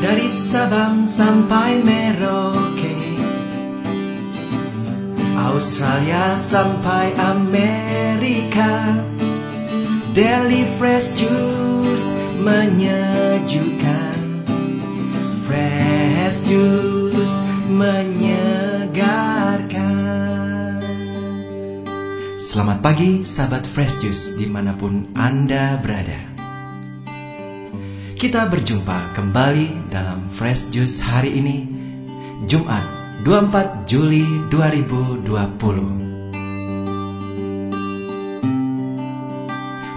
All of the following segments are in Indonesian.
dari Sabang sampai Merauke Australia sampai Amerika Daily Fresh Juice menyejukkan Fresh Juice menyegarkan. Selamat pagi sahabat Fresh Juice di mana pun Anda berada Kita berjumpa kembali dalam Fresh Juice hari ini Jumat 24 Juli 2020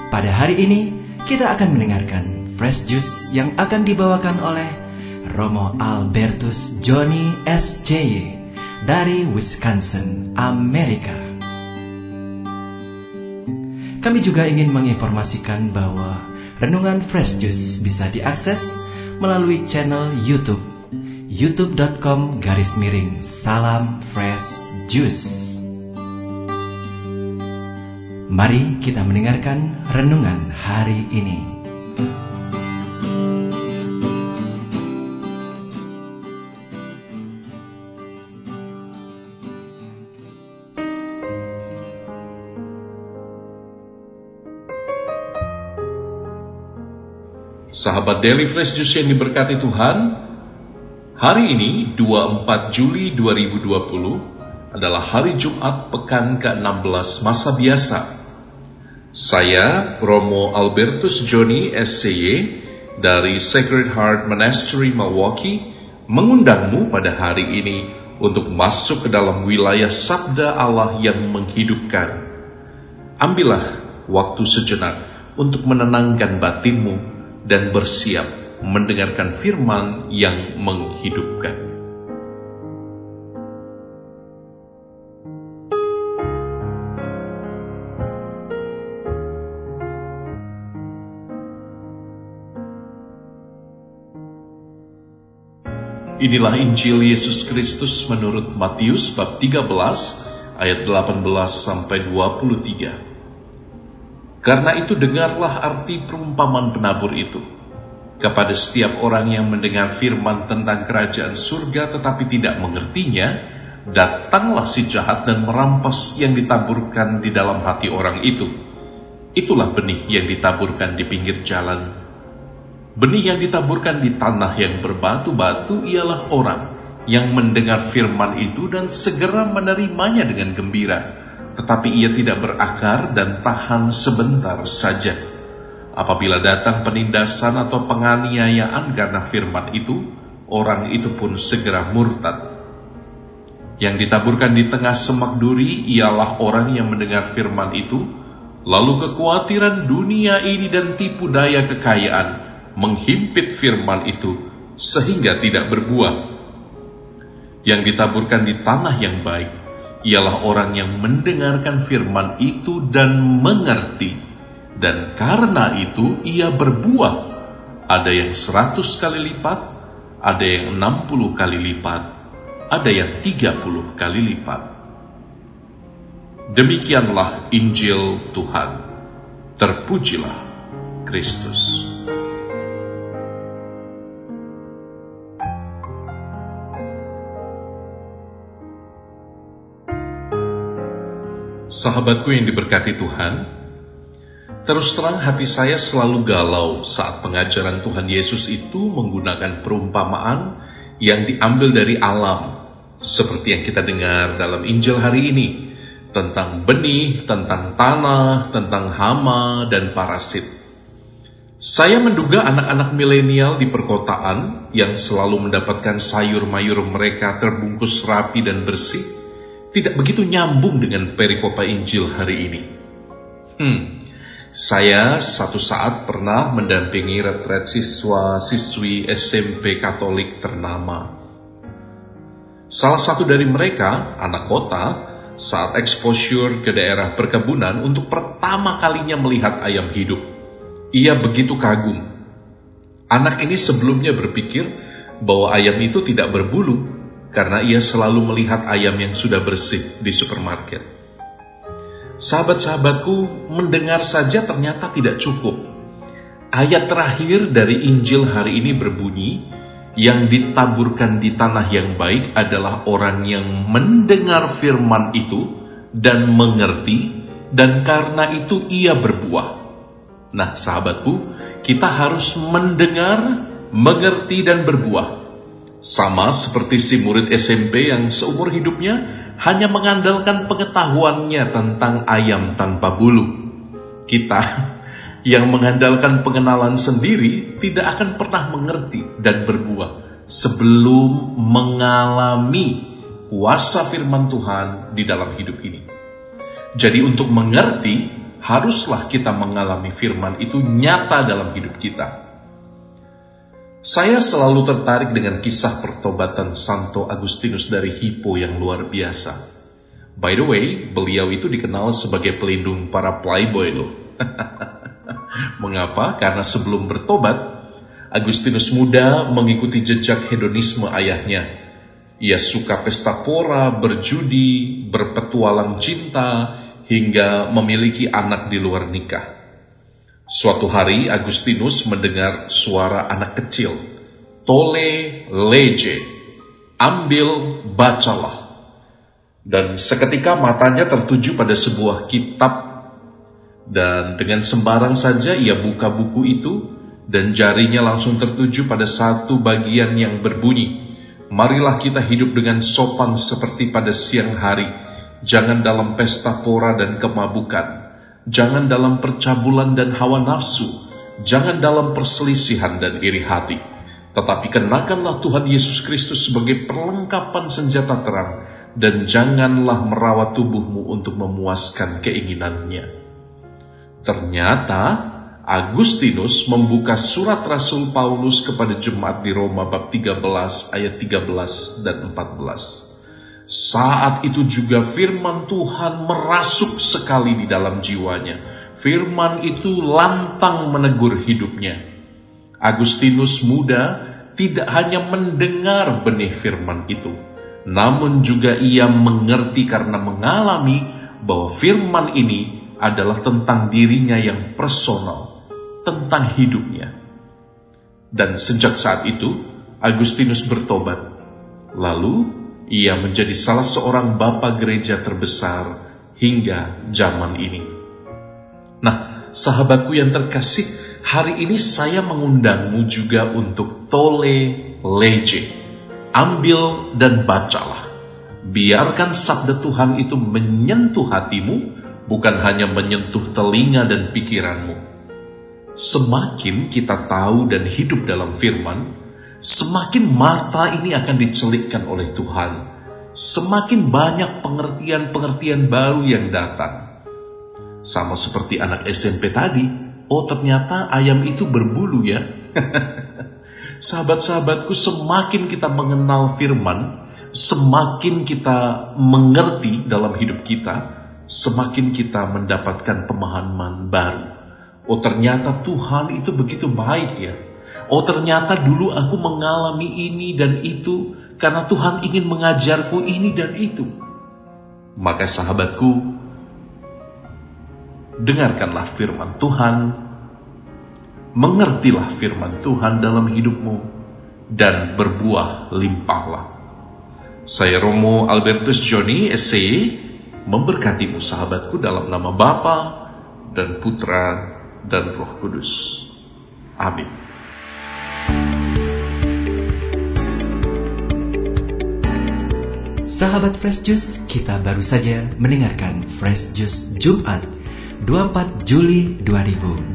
Pada hari ini, kita akan mendengarkan Fresh Juice yang akan dibawakan oleh Romo Albertus Johnny SJY dari Wisconsin, Amerika. Kami juga ingin menginformasikan bahwa Renungan Fresh Juice bisa diakses melalui channel YouTube youtube.com garis miring salam fresh juice. Mari kita mendengarkan renungan hari ini. Sahabat Daily Fresh Juice yang diberkati Tuhan, hari ini 24 Juli 2020 adalah hari Jumat pekan ke-16 masa biasa saya, Romo Albertus Johnny SCY dari Sacred Heart Monastery Milwaukee, mengundangmu pada hari ini untuk masuk ke dalam wilayah sabda Allah yang menghidupkan. Ambillah waktu sejenak untuk menenangkan batinmu dan bersiap mendengarkan firman yang menghidupkan. Inilah Injil Yesus Kristus menurut Matius bab 13 ayat 18 sampai 23. Karena itu dengarlah arti perumpamaan penabur itu. Kepada setiap orang yang mendengar firman tentang kerajaan surga tetapi tidak mengertinya, datanglah si jahat dan merampas yang ditaburkan di dalam hati orang itu. Itulah benih yang ditaburkan di pinggir jalan Benih yang ditaburkan di tanah yang berbatu-batu ialah orang yang mendengar firman itu dan segera menerimanya dengan gembira, tetapi ia tidak berakar dan tahan sebentar saja. Apabila datang penindasan atau penganiayaan karena firman itu, orang itu pun segera murtad. Yang ditaburkan di tengah semak duri ialah orang yang mendengar firman itu, lalu kekhawatiran dunia ini dan tipu daya kekayaan menghimpit firman itu sehingga tidak berbuah. Yang ditaburkan di tanah yang baik ialah orang yang mendengarkan firman itu dan mengerti, dan karena itu ia berbuah. Ada yang seratus kali lipat, ada yang enam puluh kali lipat, ada yang tiga puluh kali lipat. Demikianlah Injil Tuhan. Terpujilah Kristus. Sahabatku yang diberkati Tuhan, terus terang hati saya selalu galau saat pengajaran Tuhan Yesus itu menggunakan perumpamaan yang diambil dari alam, seperti yang kita dengar dalam Injil hari ini, tentang benih, tentang tanah, tentang hama, dan parasit. Saya menduga anak-anak milenial di perkotaan yang selalu mendapatkan sayur mayur mereka terbungkus rapi dan bersih, tidak begitu nyambung dengan perikopa Injil hari ini. Hmm, saya satu saat pernah mendampingi retret siswa-siswi SMP Katolik ternama. Salah satu dari mereka, anak kota, saat exposure ke daerah perkebunan untuk pertama kalinya melihat ayam hidup. Ia begitu kagum. Anak ini sebelumnya berpikir bahwa ayam itu tidak berbulu, karena ia selalu melihat ayam yang sudah bersih di supermarket. Sahabat-sahabatku, mendengar saja ternyata tidak cukup. Ayat terakhir dari Injil hari ini berbunyi, yang ditaburkan di tanah yang baik adalah orang yang mendengar firman itu dan mengerti, dan karena itu ia berbuah. Nah, sahabatku, kita harus mendengar, mengerti, dan berbuah. Sama seperti si murid SMP yang seumur hidupnya hanya mengandalkan pengetahuannya tentang ayam tanpa bulu. Kita yang mengandalkan pengenalan sendiri tidak akan pernah mengerti dan berbuah sebelum mengalami kuasa firman Tuhan di dalam hidup ini. Jadi untuk mengerti, haruslah kita mengalami firman itu nyata dalam hidup kita. Saya selalu tertarik dengan kisah pertobatan Santo Agustinus dari Hippo yang luar biasa. By the way, beliau itu dikenal sebagai pelindung para playboy loh. Mengapa? Karena sebelum bertobat, Agustinus muda mengikuti jejak hedonisme ayahnya. Ia suka pesta pora, berjudi, berpetualang cinta, hingga memiliki anak di luar nikah. Suatu hari Agustinus mendengar suara anak kecil, Tole leje, ambil bacalah. Dan seketika matanya tertuju pada sebuah kitab dan dengan sembarang saja ia buka buku itu dan jarinya langsung tertuju pada satu bagian yang berbunyi. Marilah kita hidup dengan sopan seperti pada siang hari. Jangan dalam pesta pora dan kemabukan. Jangan dalam percabulan dan hawa nafsu. Jangan dalam perselisihan dan iri hati. Tetapi kenakanlah Tuhan Yesus Kristus sebagai perlengkapan senjata terang. Dan janganlah merawat tubuhmu untuk memuaskan keinginannya Ternyata Agustinus membuka surat Rasul Paulus kepada jemaat di Roma bab 13 ayat 13 dan 14. Saat itu juga firman Tuhan merasuk sekali di dalam jiwanya. Firman itu lantang menegur hidupnya. Agustinus muda tidak hanya mendengar benih firman itu, namun juga ia mengerti karena mengalami bahwa firman ini adalah tentang dirinya yang personal, tentang hidupnya. Dan sejak saat itu, Agustinus bertobat. Lalu, ia menjadi salah seorang bapak gereja terbesar hingga zaman ini. Nah, sahabatku yang terkasih, hari ini saya mengundangmu juga untuk tole leje. Ambil dan bacalah. Biarkan sabda Tuhan itu menyentuh hatimu, bukan hanya menyentuh telinga dan pikiranmu. Semakin kita tahu dan hidup dalam firman, semakin mata ini akan dicelikkan oleh Tuhan. Semakin banyak pengertian-pengertian baru yang datang. Sama seperti anak SMP tadi, oh ternyata ayam itu berbulu ya. Sahabat-sahabatku, semakin kita mengenal firman, semakin kita mengerti dalam hidup kita, semakin kita mendapatkan pemahaman baru. Oh ternyata Tuhan itu begitu baik ya. Oh ternyata dulu aku mengalami ini dan itu karena Tuhan ingin mengajarku ini dan itu. Maka sahabatku, dengarkanlah firman Tuhan, mengertilah firman Tuhan dalam hidupmu, dan berbuah limpahlah. Saya Romo Albertus Joni, SC, memberkatimu sahabatku dalam nama Bapa dan Putra dan Roh Kudus. Amin. Sahabat Fresh Juice, kita baru saja mendengarkan Fresh Juice Jumat 24 Juli 2020.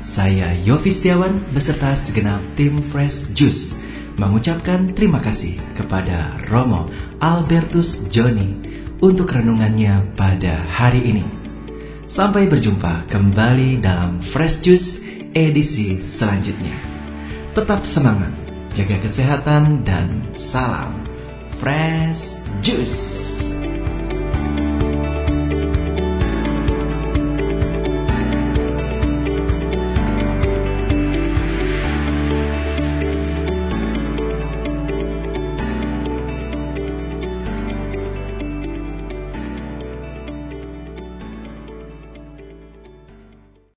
Saya Yofi Setiawan beserta segenap tim Fresh Juice mengucapkan terima kasih kepada Romo Albertus Joni untuk renungannya pada hari ini. Sampai berjumpa kembali dalam Fresh Juice edisi selanjutnya. Tetap semangat, jaga kesehatan, dan salam Fresh Juice.